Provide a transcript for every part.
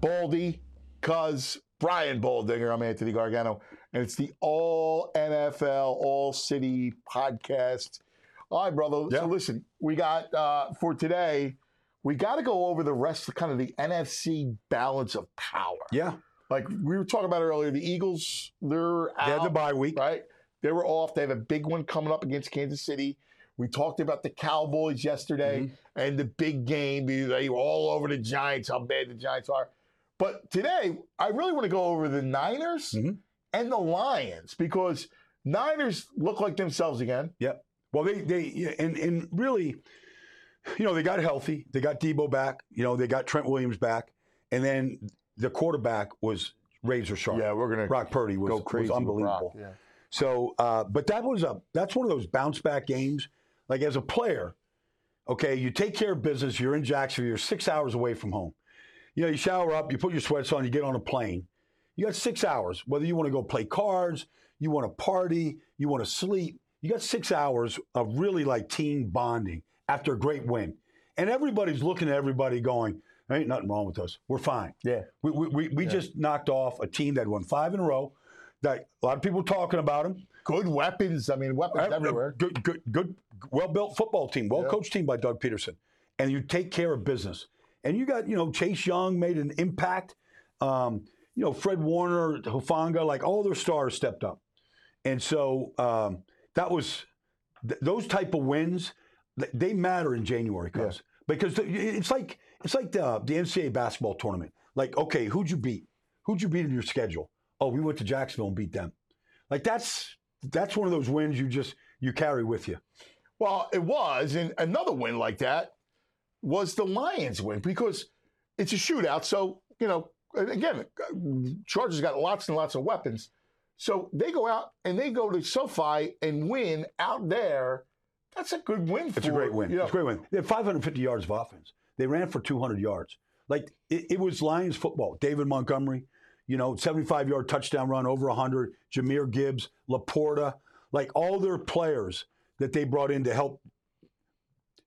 Baldy, Cuz, Brian Baldinger. I'm Anthony Gargano, and it's the All NFL, All City podcast. All right, brother. Yeah. So listen, we got uh, for today. We got to go over the rest of kind of the NFC balance of power. Yeah. Like we were talking about earlier, the Eagles, they're out. They had the bye week. right? They were off. They have a big one coming up against Kansas City. We talked about the Cowboys yesterday Mm-hmm. and the big game. They were all over the Giants, how bad the Giants are. But today, I really want to go over the Niners Mhm. and the Lions because Niners look like themselves again. Yep. Well, they they and and really, you know, they got healthy. They got Debo back. You know, they got Trent Williams back, and then the quarterback was razor sharp. Yeah, we're gonna Brock Purdy was, go crazy. was unbelievable. Yeah. So, uh, but that was a that's one of those bounce back games. Like as a player, okay, you take care of business. You're in Jacksonville. You're six hours away from home. You know, you shower up, you put your sweats on, you get on a plane. You got six hours. Whether you want to go play cards, you want to party, you want to sleep. You got six hours of really like team bonding after a great win, and everybody's looking at everybody going, "There ain't nothing wrong with us. We're fine." Yeah. We, we, we, we just knocked off a team that won five in a row. That a lot of people talking about them. Good weapons. I mean, weapons everywhere. Good, good, good, well built football team, well coached team by Doug Pederson, and you take care of business. And you got you know Chase Young made an impact. Um, you know Fred Warner, Hufanga, like all their stars stepped up, and so um, that was th- those type of wins. th- They matter in January, cuz because the- it's like it's like the, the NCAA basketball tournament. Like, okay, who'd you beat? Who'd you beat in your schedule? Oh, we went to Jacksonville and beat them. Like that's that's one of those wins you just you carry with you. Well, it was, and another win like that was the Lions win because it's a shootout. So you know, again, Chargers got lots and lots of weapons. So they go out and they go to SoFi and win out there. That's a good win. It's for, a great win. You know, It's a great win. They had 550 yards of offense. They ran for 200 yards. Like it, it was Lions football. David Montgomery, you know, 75 yard touchdown run over 100. Jahmyr Gibbs, Laporta, like all their players that they brought in to help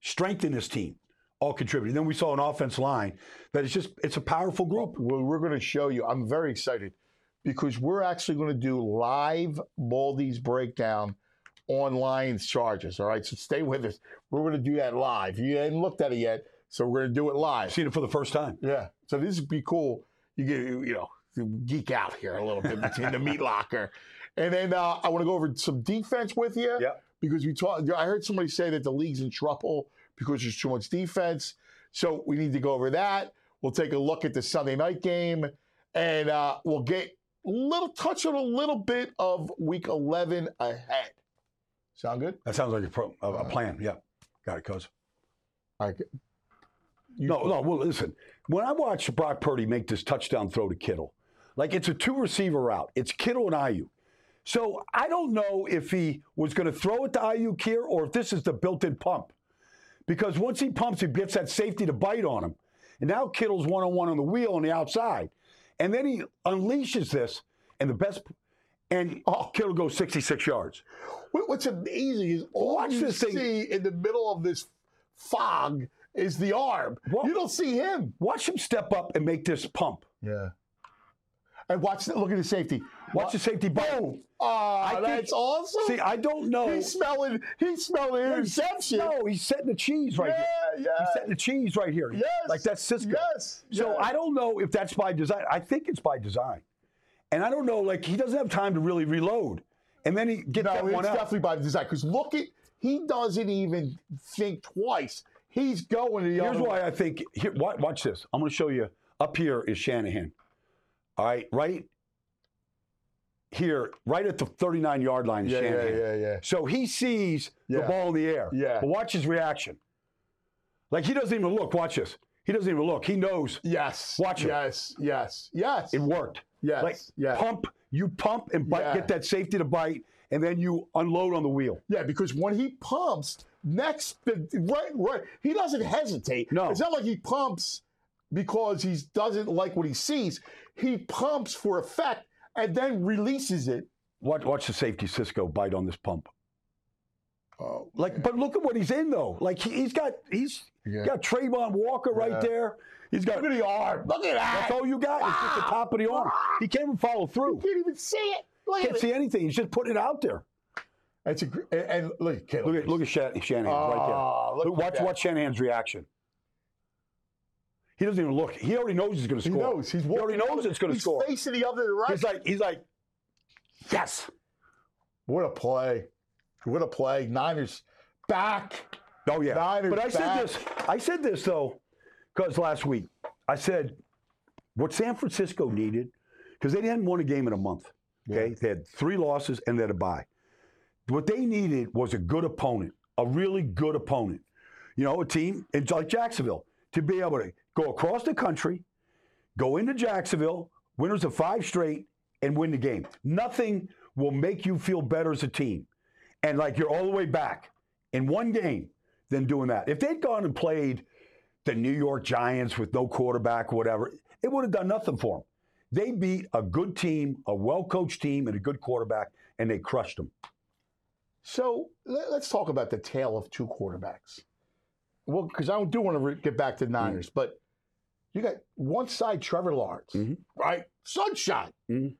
strengthen this team, all contributed. Then we saw an offense line that is just it's a powerful group. Well, we're going to show you. I'm very excited because we're actually going to do live Baldy's breakdown on Lions Chargers. All right, so stay with us. We're going to do that live. You haven't looked at it yet, so we're going to do it live. Seen it for the first time. Yeah. So this would be cool. You get you know geek out here a little bit between the meat locker, and then uh, I want to go over some defense with you. Yeah. Because we talked. I heard somebody say that the league's in trouble because there's too much defense. So we need to go over that. We'll take a look at the Sunday night game, and uh, we'll get a little touch on a little bit of Week 11 ahead. Sound good? That sounds like a, pro, a, a plan. Yeah. Got it, right. You- No, no. Well, listen. When I watched Brock Purdy make this touchdown throw to Kittle, like it's a two receiver route. It's Kittle and Aiyuk. So I don't know if he was going to throw it to Aiyuk here or if this is the built-in pump. Because once he pumps, he gets that safety to bite on him. And now Kittle's one-on-one on the wheel on the outside. And then he unleashes this, and the best, and oh, Kittle goes 66 yards. What's amazing is all Watch you this thing. see in the middle of this fog is the arm. What- You don't see him. Watch him step up and make this pump. Yeah. And watch, look at the safety. Watch the safety. Boom. Oh, ah, think- that's awesome. See, I don't know. he's smelling, he's smelling interception. No, he's setting the cheese right yeah, here. yeah. Yeah. He's setting the cheese right here. Yes. Like that's Cisco. Yes. So yes. I don't know if that's by design. I think it's by design. And I don't know, like he doesn't have time to really reload. And then he gets No, that it's one out. definitely by design. Because look at, he doesn't even think twice. He's going to the Here's why I think. Here, watch this. I'm going to show you. Up here is Shanahan. All right, right here, right at the 39 yard line Yeah, yeah, yeah, yeah. So he sees the ball in the air. Yeah. But watch his reaction. Like he doesn't even look. Watch this. He doesn't even look. He knows Yes. Watch it. Yes. Yes. Yes. it worked. Yes. Like yes. pump, you pump and bite, Yeah. get that safety to bite, and then you unload on the wheel. Yeah, because when he pumps, next, right, right, he doesn't hesitate. No. It's not like he pumps because he doesn't like what he sees. He pumps for effect and then releases it. Watch, watch the safety Cisco bite on this pump. Oh, Like, but look at what he's in though. Like he, he's got he's Yeah. got Travon Walker right there. He's got look at the arm. Look at that. that's all you got. It's just the ah! top of the arm. He can't even follow through. can't even see it. Look Can't at see anything. He's just putting it out there. It's a, and, and look at Look at look at Shan- Shanahan right Oh, there. look Look, watch watch Shanahan's reaction. He doesn't even look. He already knows he's going to score. He knows. He's he already knows it's going to score. he's facing the other direction. He's like he's like, yes. what a play. What a play. Niners back. Oh yeah. Niners but I said this. I said this though, because last week I said what San Francisco needed because they hadn't won a game in a month. Okay, they had three losses and they had a bye. What they needed was a good opponent, a really good opponent. You know, a team it's like Jacksonville to be able to go across the country, go into Jacksonville, winners of five straight, and win the game. Nothing will make you feel better as a team, and like you're all the way back in one game than doing that. If they'd gone and played the New York Giants with no quarterback, whatever, it would have done nothing for them. They beat a good team, a well coached team, and a good quarterback, and they crushed them. So let, us talk about the tale of two quarterbacks. Well, because I do want to get back to Mm-hmm. Niners, but you got one side Trevor Lawrence, Mhm. right? Sunshine. Mhm.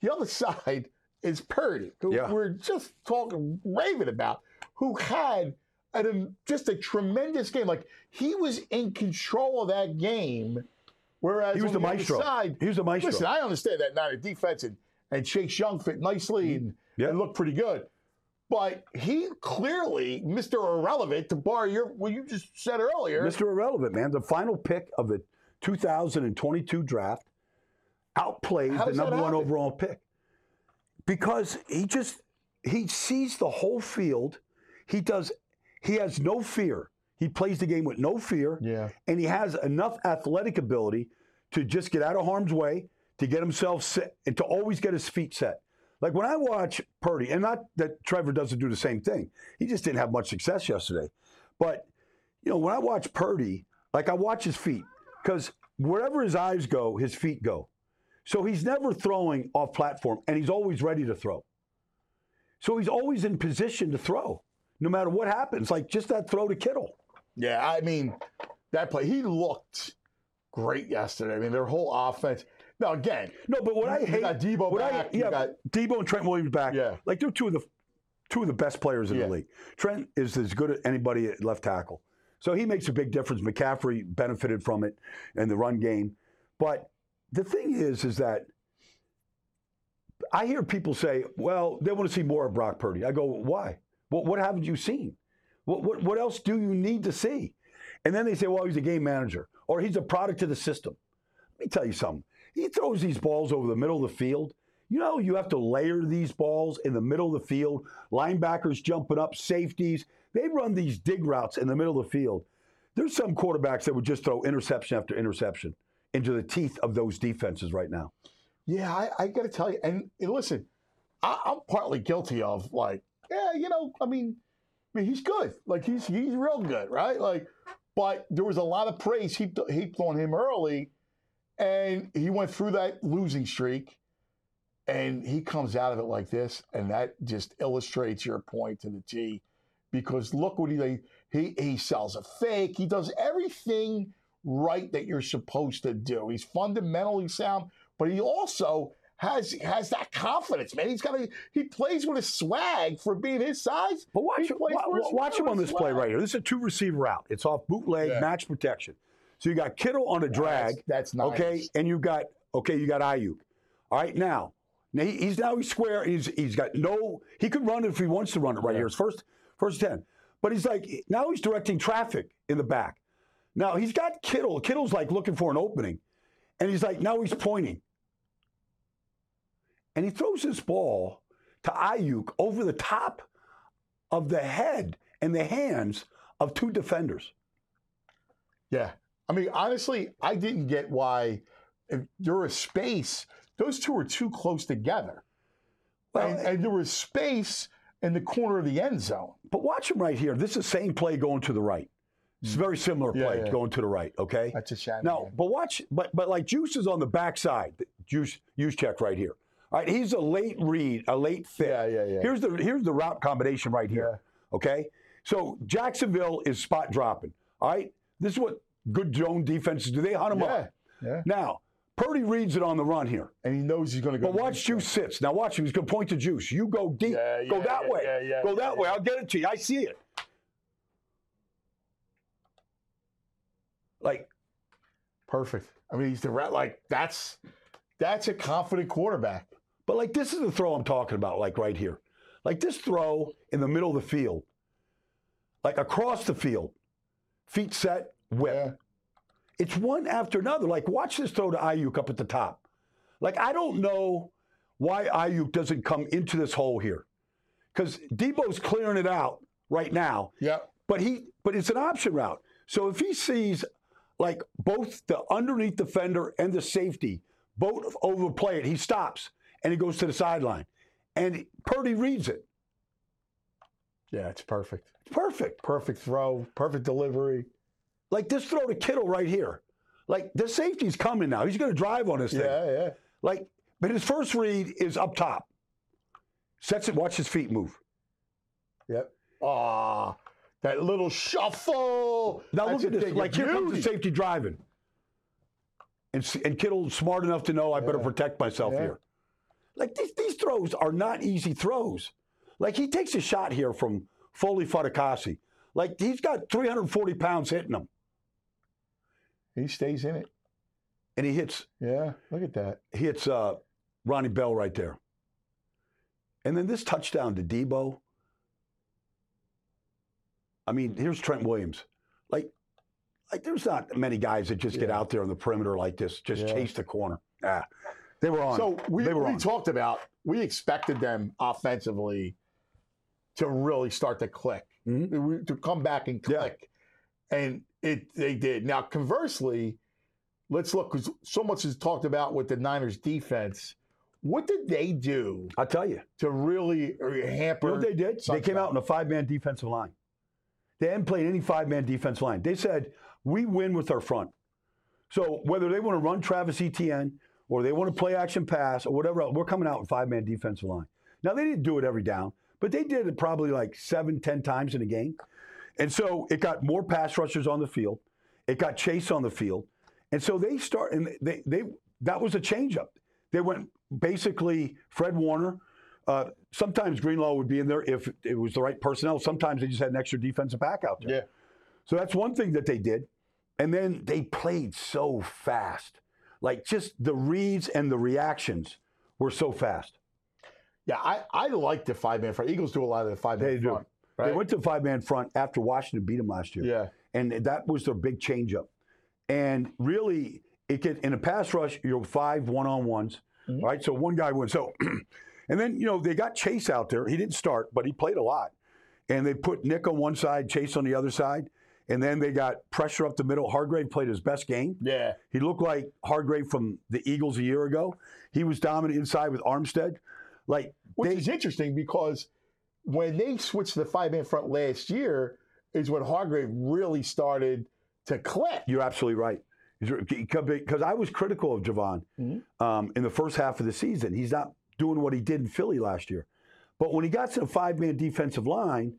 The other side is Purdy, who Yeah. we're just talking raving about, who had an, just a tremendous game. Like he was in control of that game, whereas He was on the other maestro. Side, He was the maestro. Listen, I understand that Niner defense and, and Chase Young fit nicely and, Yeah. and looked pretty good. But he clearly, Mr. Irrelevant, to borrow your what you just said earlier. Mr. Irrelevant, man. The final pick of the 2022 draft outplayed the number one overall pick because he just he sees the whole field. He does. He has no fear. He plays the game with no fear. Yeah. and he has enough athletic ability to just get out of harm's way, to get himself set, and to always get his feet set. Like when I watch Purdy, and not that Trevor doesn't do the same thing, he just didn't have much success yesterday. But, you know, when I watch Purdy, like I watch his feet, because wherever his eyes go, his feet go. So he's never throwing off platform, and he's always ready to throw. So he's always in position to throw, no matter what happens. Like just that throw to Kittle. Yeah, I mean, that play, he looked great yesterday. I mean, their whole offense. Now, again, No, but what I You hate, got Debo what I- back, you yeah, got- Debo and Trent Williams back. Yeah. like they're two of the two of the best players in Yeah. the league. Trent is as good as anybody at left tackle, so he makes a big difference. McCaffrey benefited from it in the run game, but the thing is, is that I hear people say, "Well, they want to see more of Brock Purdy." I go, "Why? What what haven't you seen? What what what else do you need to see?" And then they say, "Well, he's a game manager, or he's a product of the system." Let me tell you something. He throws these balls over the middle of the field. You know, you have to layer these balls in the middle of the field. Linebackers jumping up, safeties. They run these dig routes in the middle of the field. There's some quarterbacks that would just throw interception after interception into the teeth of those defenses right now. yeah, I, I got to tell you, and, and listen, I, I'm partly guilty of like, yeah, you know, I mean, I mean, he's good. Like he's he's real good, right? Like, but there was a lot of praise heaped, heaped on him early, and he went through that losing streak, and he comes out of it like this, and that just illustrates your point to the T, because look what he He he sells a fake. He does everything right that you're supposed to do. He's fundamentally sound, but he also has has that confidence, man. He's got a he plays with a swag for being his size. But watch, He plays wa- with wa- a- watch him on this play right here. This is a two receiver route. It's off bootleg, Yeah. match protection. So you got Kittle on a drag. That's- that's nice. Okay, and you got okay, you got Aiyuk. All right, now, now he- he's now he's square. He's he's got no. He could run it if he wants to run it right here. It's first first ten, but he's like now he's directing traffic in the back. Now he's got Kittle. Kittle's like looking for an opening, and he's like now he's pointing, and he throws this ball to Aiyuk over the top of the head and the hands of two defenders. Yeah. I mean, honestly, I didn't get why if there was space, those two were too close together. Well, and, and there was space in the corner of the end zone. But watch him right here. This is the same play going to the right. It's a mm. very similar play yeah. going to the right. Okay. That's a shame. Now, but watch, but but like Juice is on the backside. Juice, use check right here. All right, he's a late read, a late fit. Yeah, yeah, yeah. Here's the here's the route combination right here. Okay, so Jacksonville is spot dropping. All right, this is what good zone defenses do. They hunt him Yeah, up. yeah. Now Purdy reads it on the run here. And he knows he's going to go. But watch Juice sits. Now watch him. He's going to point to Juice. You go deep. Yeah, go that yeah, way. yeah, yeah, go yeah, that way. I'll get it to you. I see it. Like Perfect. I mean, he's the rat. Like that's that's a confident quarterback. But like this is the throw I'm talking about, like right here. Like this throw in the middle of the field, like across the field, feet set, whip. Yeah. It's one after another. Like watch this throw to Aiyuk up at the top. Like I don't know why Aiyuk doesn't come into this hole here, because Debo's clearing it out right now. Yep. But he, but it's an option route. So if he sees like both the underneath defender and the safety both overplay it, he stops and he goes to the sideline, and Purdy reads it. Yeah, it's perfect. Perfect. Perfect throw. Perfect delivery. Like this throw to Kittle right here. Like the safety's coming now. He's going to drive on this thing. Yeah, yeah. Like, but his first read is up top. Sets it. Watch his feet move. Yep. Ah, that little shuffle. Now That's look at this. Like here comes the safety driving, and and Kittle's smart enough to know I better protect myself Yeah. here. Like these these throws are not easy throws. Like he takes a shot here from Foley Fatukasi. Like he's got 340 pounds hitting him, He stays in it. and he hits Yeah, look at that. he hits uh, Ronnie Bell right there. And then this touchdown to Debo. I mean, here's Trent Williams. Like, like there's not many guys that just get out there on the perimeter like this, just Yeah. chase the corner. Ah, they were on. So we, they were we on. talked about we expected them offensively to really start to click, Mhm. To come back and Yeah. click, and it they did. Now conversely, let's look because so much is talked about with the Niners defense. What did they do I'll tell you. to really uh, You hamper? know what they did? They came out in a five man defensive line. They hadn't played any five man defensive line. They said, we win with our front. So whether they want to run Travis Etienne or they want to play action pass or whatever else, we're coming out in five man defensive line. Now, they didn't do it every down, but they did it probably like seven, ten times in a game. And so it got more pass rushers on the field. It got Chase on the field. And so they start, and they, they that was a changeup. They went basically Fred Warner. Uh, sometimes Greenlaw would be in there if it was the right personnel. Sometimes they just had an extra defensive back out there. Yeah. So that's one thing that they did. And then they played so fast. Like just the reads and the reactions were so fast. Yeah, I, I like the five man front. Eagles do a lot of the five man They do. Front. They went to five man front after Washington beat them last year. Yeah. And that was their big changeup. And really, it could in a pass rush, you're five one on ones, Mm-hmm. right? So one guy wins. So, and then you know they got Chase out there. He didn't start, but he played a lot. And they put Nick on one side, Chase on the other side, and then they got pressure up the middle. Hargrave played his best game. Yeah. He looked like Hargrave from the Eagles a year ago. He was dominant inside with Armstead. Like Which they, is interesting because when they switched to the five man front last year, is when Hargrave really started to click. You're absolutely right. Because I was critical of Javon um, in the first half of the season. He's not doing what he did in Philly last year. But when he got to the five man defensive line,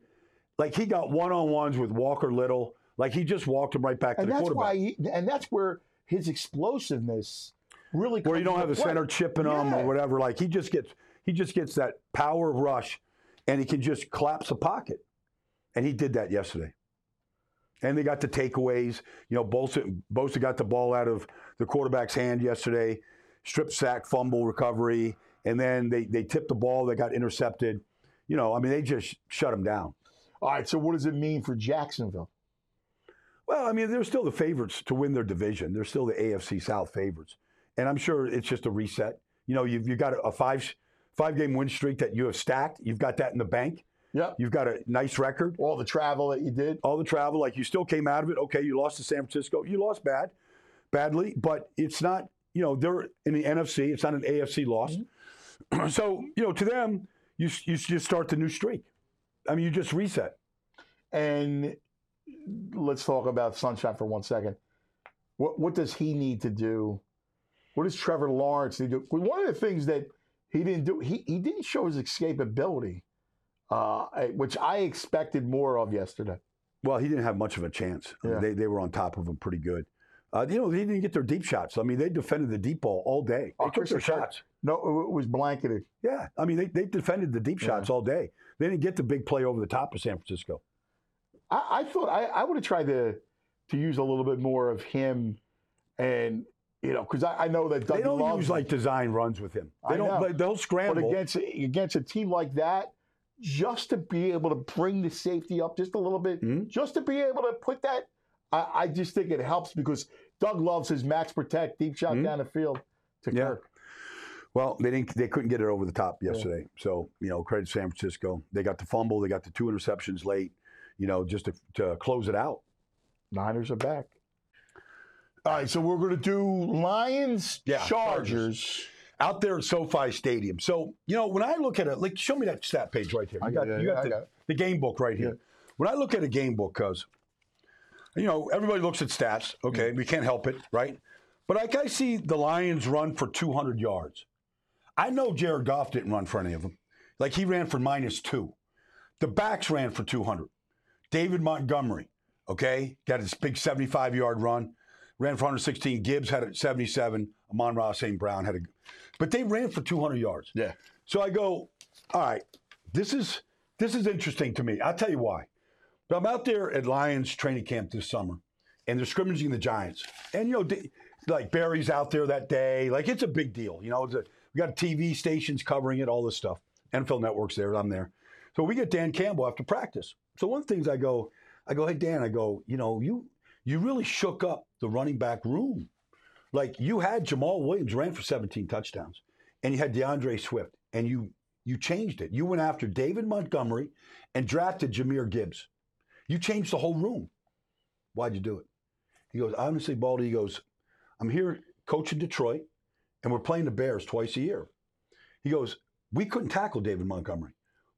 Like he got one on ones with Walker Little. Like he just walked him right back to and the that's quarterback. why, he, and that's where his explosiveness really. where you don't have a play. center chipping him or whatever. Like he just gets he just gets that power rush, and he can just collapse a pocket, and he did that yesterday. And they got the takeaways. You know, Bosa, Bosa got the ball out of the quarterback's hand yesterday, strip sack, fumble recovery, and then they they tipped the ball. They got intercepted. You know, I mean, they just shut him down. All right. So what does it mean for Jacksonville? Well, I mean, they're still the favorites to win their division. They're still the AFC South favorites, and I'm sure it's just a reset. You know, you've, you've got a five five game win streak that you have stacked. You've got that in the bank. Yep. You've got a nice record. All the travel that you did. All the travel, like you still came out of it. Okay, you lost to San Francisco. You lost bad, badly, but it's not. You know, they're in the NFC. It's not an AFC loss. Mm-hmm. so you know, to them, you you just start the new streak. I mean, you just reset. And let's talk about Sunshine for one second. What what does he need to do? What does Trevor Lawrence need to do? One of the things that he didn't do, he, he didn't show his escapability, uh, which I expected more of yesterday. Well, he didn't have much of a chance. I mean, they, they were on top of him pretty good. Uh, you know, they didn't get their deep shots. I mean, they defended the deep ball all day. They Oh, took their shots. No, it was blanketed. Yeah. I mean, they, they defended the deep Yeah. shots all day. They didn't get the big play over the top of San Francisco. I, I thought I, I would have tried to to use a little bit more of him, and you know, because I, I know that Doug they don't loves use him. like design runs with him. They I don't. know. They'll But scramble. against against a team like that, just to be able to bring the safety up just a little bit, Mhm. just to be able to put that, I, I just think it helps because Doug loves his max protect deep shot Mhm. down the field to Yeah. Kirk. Well, they didn't. They couldn't get it over the top yesterday. So you know, credit to San Francisco. They got the fumble. They got the two interceptions late. You know, just to, to close it out. Niners are back. All right, so we're going to do Lions, Yeah, Chargers. out there at SoFi Stadium. So, you know, when I look at it, like, show me that stat page right here. You got, you got, I the, got the game book right here. When I look at a game book, cuz, you know, everybody looks at stats. Okay, we can't help it, right? But like I see the Lions run for 200 yards. I know Jared Goff didn't run for any of them. Like he ran for minus two. The backs ran for 200. David Montgomery, okay, got his big 75 yard run, ran for 116. Gibbs had a 77. Amon-Ra St. Brown had a, but they ran for 200 yards. Yeah. So I go, all right, this is this is interesting to me. I'll tell you why. But I'm out there at Lions training camp this summer, and they're scrimmaging the Giants. And you know, like Barry's out there that day. Like it's a big deal. You know, a, we got TV stations covering it, all this stuff. NFL Network's there. I'm there. So we get Dan Campbell after practice. So one of the things I go, I go, hey Dan, I go, you know, you you really shook up the running back room. Like you had Jamaal Williams ran for 17 touchdowns, and you had D'Andre Swift, and you you changed it. You went after David Montgomery and drafted Jahmyr Gibbs. You changed the whole room. Why'd you do it? He goes, honestly, Baldy, he goes, I'm here coaching Detroit, and we're playing the Bears twice a year. He goes, we couldn't tackle David Montgomery.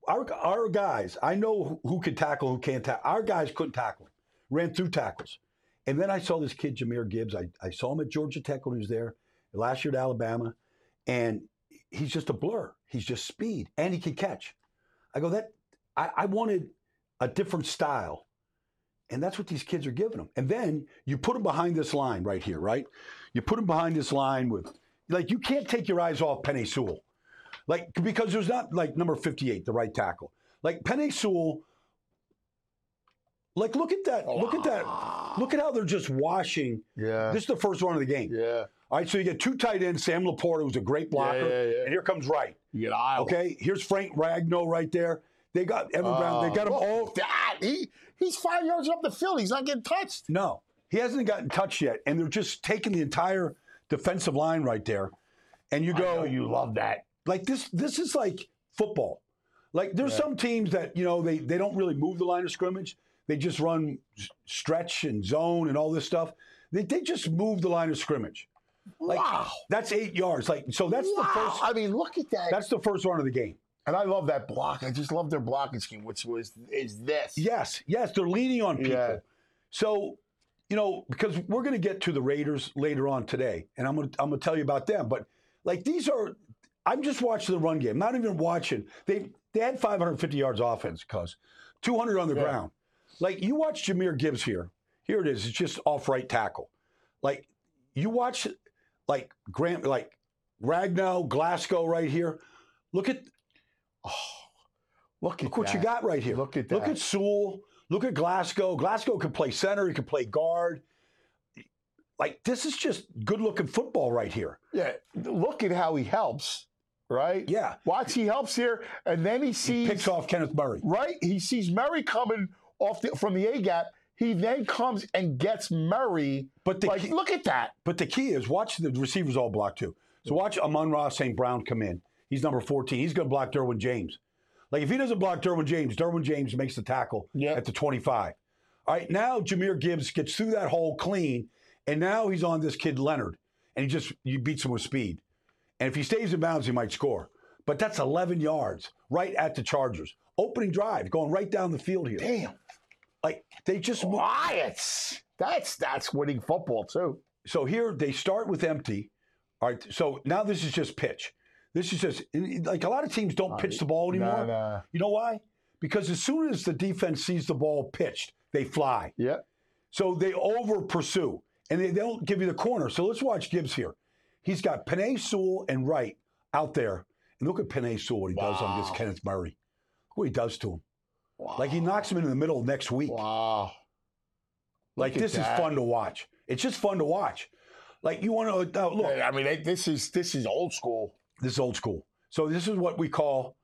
Our, our guys, I know who, who can tackle, who can't tackle. Our guys couldn't tackle ran through tackles. And then I saw this kid, Jahmyr Gibbs. I, I saw him at Georgia Tech when he was there, last year at Alabama, and he's just a blur. He's just speed, and he can catch. I go, that I, I wanted a different style. And that's what these kids are giving them. And then you put them behind this line right here, right? You put them behind this line with, like, you can't take your eyes off Penei Sewell. Like, because there's not, like, number 58, the right tackle. Like, Penei Sewell, like, look at that. Look at that. Look at how they're just washing. Yeah. This is the first run of the game. yeah. All right, so you get two tight ends, Sam Laporta, who's a great blocker, Yeah, yeah, yeah. and here comes Wright. You get Iowa. Okay, here's Frank Ragnow right there. They got Evan Brown. They got him Uh, all. That, he, he's five yards up the field. He's not getting touched. No, he hasn't gotten touched yet, and they're just taking the entire defensive line right there. And you go, you love that. like this. This is like football. Like there's some teams that you know they they don't really move the line of scrimmage. They just run stretch and zone and all this stuff. They they just move the line of scrimmage. Like wow. that's eight yards. Like so that's wow. the first. I mean, look at that. That's the first run of the game. and I love that block. I just love their blocking scheme, which was is this. Yes, yes, they're leaning on people. Yeah. So, you know, because we're going to get to the Raiders later on today, and I'm going to I'm going to tell you about them. But like these are, I'm just watching the run game, not even watching. They They had 550 yards offense, cuz 200 on the Yeah. ground. Like you watch Jahmyr Gibbs here. Here it is. It's just off right tackle. Like you watch, like Grant, like Ragnow, Glasgow right here. Look at oh, Look at look what you got right here. Look at that. Look at Sewell. Look at Glasgow. Glasgow can play center. He can play guard. Like this is just good looking football right here. Yeah, look at how he helps, right? Yeah. Watch, he helps here, and then he He sees picks off Kenneth Murray. right. He sees Murray coming off the, from the A gap. He then comes and gets Murray. But the like, key- look at that. But the key is watch the receivers all block too. So watch Amon-Ra St. Brown come in. He's number 14. He's going to block Derwin James. Like if he doesn't block Derwin James, Derwin James makes the tackle Yeah. at the 25. All right, now Jahmyr Gibbs gets through that hole clean, and now he's on this kid Leonard, and he just he beats him with speed. And if he stays in bounds, he might score. But that's 11 yards right at the Chargers. Opening drive, going right down the field here. Damn, Like they just oh. riots. That's that's winning football too. so here they start with empty. All right. So now this is just pitch. This is just like a lot of teams don't pitch the ball anymore. Nah, nah. You know why? Because as soon as the defense sees the ball pitched, they fly. Yeah. So they over pursue and they, they don't give you the corner. So let's watch Gibbs here. He's got Penei Sewell and Wright out there. And look at Penei Sewell, what he does on this Wow. Kenneth Murray. Look what he does to him. Wow. Like he knocks him into the middle next week. Wow. Like this is fun to watch. It's just fun to watch. Like you want to uh, look. I mean, they, this is this is old school. This is old school. So this is what we call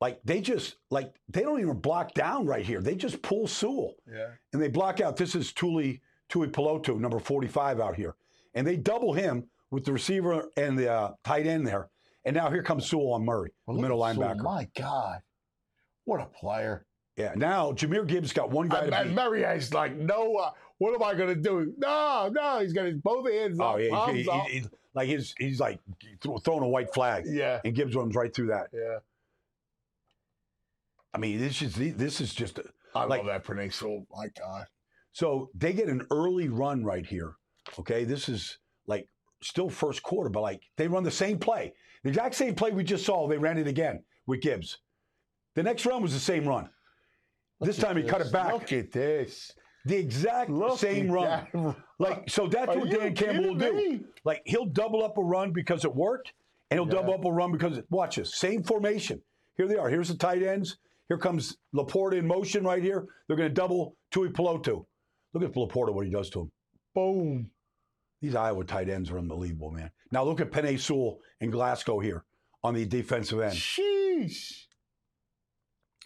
like they just like they don't even block down right here. They just pull Sewell Yeah. and they block out. This is Tuli Tuipulotu, number 45 out here. And they double him with the receiver and the uh, tight end there. And now here comes Sewell on Murray, the middle linebacker. Oh my God, what a player! yeah. Now Jahmyr Gibbs got one guy And, to and beat. Murray is like, no, uh, what am I going to do? No, no, he's got his both hands Oh up, yeah, he, he- he- like he's he's like throwing a white flag, yeah, and Gibbs runs right through that. yeah. I mean, this is this is just I Like- love that pronunciation. My God. So they get an early run right here. Okay, this is like still first quarter, but like they run the same play, the exact same play we just saw. They ran it again with Gibbs. The next run was the same run. this time he cut it back. Look at this. the exact Look same run. Like so, that's Are what Dan Campbell will do. me? Like he'll double up a run because it worked, and he'll double up a run because it, watch this same formation. Here they are. Here's the tight ends. Here comes Laporta in motion right here. They're going to double Tuipulotu. Look at Laporta what he does to him. Boom. These Iowa tight ends are unbelievable, man. Now look at Penei Sewell in Glasgow here on the defensive end. Sheesh.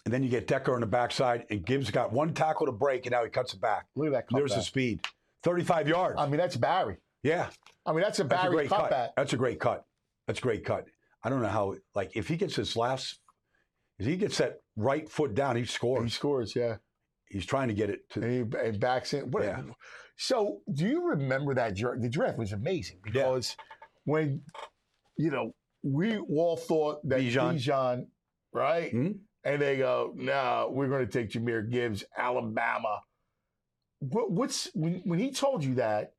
And then you get Decker on the backside, and Gibbs got one tackle to break, and now he cuts it back. Look at that There's the speed. 35 yards. I mean, that's Barry. yeah. I mean, that's a That's a Barry great cut. cutback. That's a great cut. That's a great cut. I don't know how, like, if he gets his last, if he gets that right foot down, he scores. He scores. yeah. He's trying to get it to. And he backs in. What, Yeah. So, do you remember that draft? The draft was amazing because when, you know, we all thought that Bijan. Right? Hmm? And they go, no, we're going to take Jahmyr Gibbs, Alabama. What, what's when, when he told you that?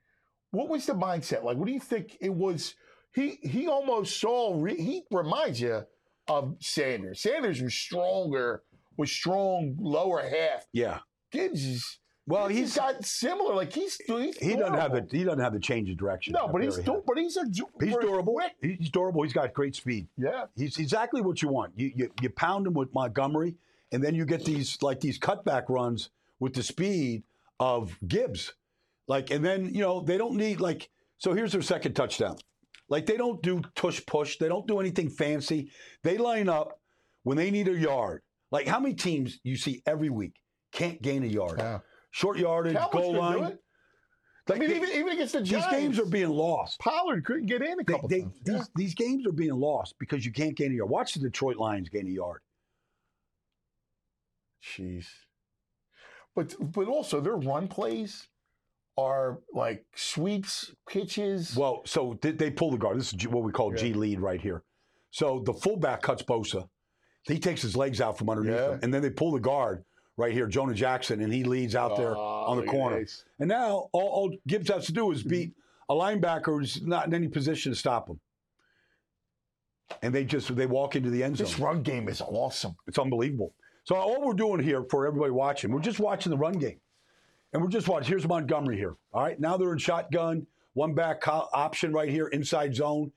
What was the mindset like? What do you think it was? He he almost saw. Re, he reminds you of Sanders. Sanders was stronger, was strong lower half. Yeah. Gibbs is Well, he's he's got similar. Like he's, he's he doesn't have durable. the he doesn't have the change of direction. no, but he's Barry du- but he's a du- he's durable. quick. He's durable. He's got great speed. Yeah, He's exactly what you want. You, you you pound him with Montgomery, and then you get these like these cutback runs with the speed of Gibbs. Like, and then you know they don't need like. So here's their second touchdown. Like they don't do tush push. They don't do anything fancy. They line up when they need a yard. Like how many teams you see every week can't gain a yard? yeah. Short yardage, Cowboys goal line. I mean, they- even even against the Giants, these games are being lost. Pollard couldn't get in a couple they, times. these, Yeah. these games are being lost because you can't gain a yard. Watch the Detroit Lions gain a yard. Jeez. But but also their run plays are like sweeps, pitches. Well, so they, they pull the guard. This is what we call G lead right here. So the fullback cuts Bosa. He takes his legs out from underneath Yeah. him, and then they pull the guard right here, Jonah Jackson, and he leads out there Oh, on the corner. this. And now all, all Gibbs has to do is mm-hmm. beat a linebacker who's not in any position to stop him. and they just they walk into the end zone. This run game is awesome. It's unbelievable. So all we're doing here for everybody watching, we're just watching the run game, and we're just watching. Here's Montgomery here. All right, now they're in shotgun, one back option right here, inside zone,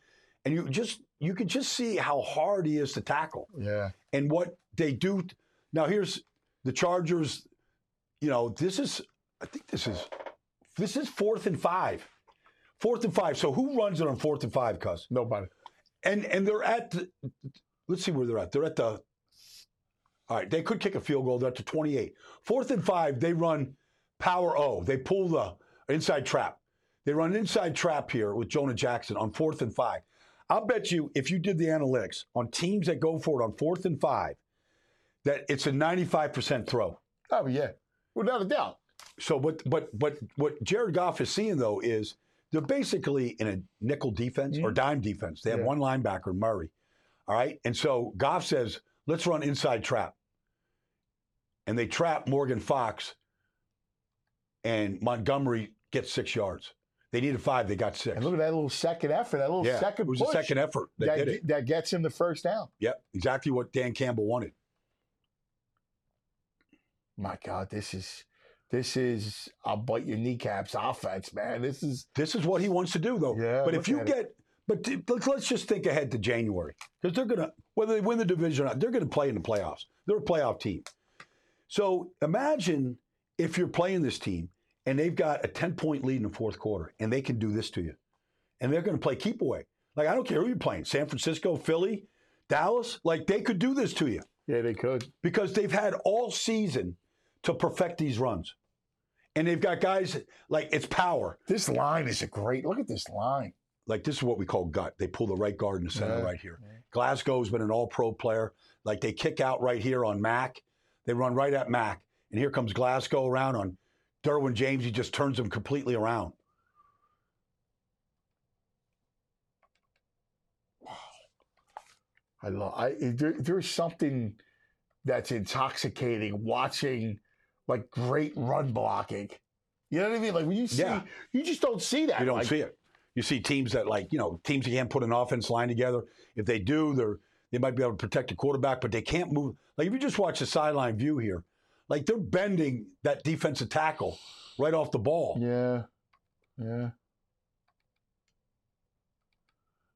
and you just you can just see how hard he is to tackle Yeah. and what they do. Now here's the Chargers. You know, this is I think this is this is fourth and five, fourth and five. So who runs it on fourth and five, Cuz? Nobody. And and they're at the, let's see where they're at. They're at the all right, they could kick a field goal. They're at the 28. Fourth and five, they run power O. They pull the inside trap. They run inside trap here with Jonah Jackson on fourth and five. I'll bet you if you did the analytics on teams that go for it on fourth and five, that it's a 95% throw. Oh yeah. Without a doubt. So, but but but what Jared Goff is seeing though is they're basically in a nickel defense or mm-hmm. dime defense. They have Yeah. one linebacker, Murray. All right, and so Goff says, "Let's run inside trap," and they trap Morgan Fox, and Montgomery gets six yards. They needed five, they got six. And look at that little second effort, that little yeah, second it was push a second effort that, that, did it. that gets him the first down. Yep, exactly what Dan Campbell wanted. My God, this is this is I'll bite your kneecaps offense, man. This is This is what he wants to do, though. Yeah, but if you it. get, but t- let's just think ahead to January because they're gonna whether they win the division or not, they're gonna play in the playoffs. They're a playoff team. So imagine if you're playing this team and they've got a ten point lead in the fourth quarter and they can do this to you, and they're gonna play keep away. Like I don't care who you're playing, San Francisco, Philly, Dallas. Like they could do this to you yeah, they could. because they've had all season to perfect these runs. And they've got guys like it's power. This line is a great look at this line. like this is what we call gut. They pull the right guard in the center Yeah, right here. Glasgow's been an all pro player. Like they kick out right here on Mack. They run right at Mack. And here comes Glasgow around on Derwin James. He just turns them completely around. I love. I there, there's something that's intoxicating watching like great run blocking. You know what I mean? Like when you see, Yeah. you just don't see that. You don't like, see it. You see teams that like, you know, teams that can't put an offense line together. If they do, they're they might be able to protect the quarterback, but they can't move. Like if you just watch the sideline view here, like they're bending that defensive tackle right off the ball. Yeah, yeah.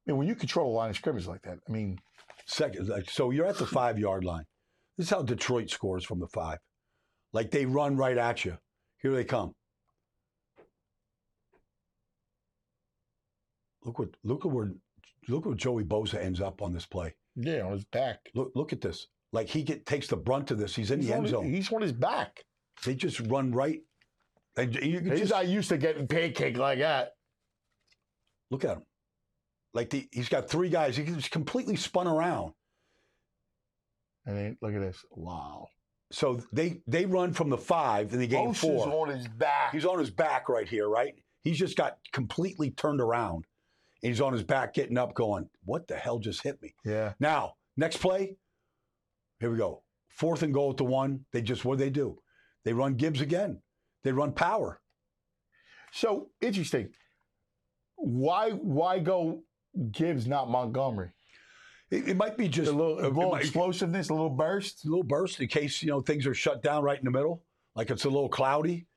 I mean, when you control a line of scrimmage like that, I mean, Second, like, so you're at the five yard line. This is how Detroit scores from the five. Like they run right at you. Here they come. Look what look at where look where Joey Bosa ends up on this play. yeah, on his back. Look look at this. Like he get, takes the brunt of this. He's in He's the end his- zone. He's on his back. They just run right. And you He's just not used to getting pancake like that. look at him. Like the, he's got three guys. He's completely spun around. And then look at this. Wow. So they they run from the five and they gain Bosa's four. on his back. He's on his back right here, right? He's just got completely turned around. And he's on his back getting up, going, What the hell just hit me? yeah. Now, next play, here we go. Fourth and goal at the one. They just, what do they do? They run Gibbs again. They run power. So interesting. Why why go Gibbs not Montgomery? It, it might be just A little, a little might- explosiveness, a little burst. a little burst in case, you know, things are shut down right in the middle, like it's a little cloudy.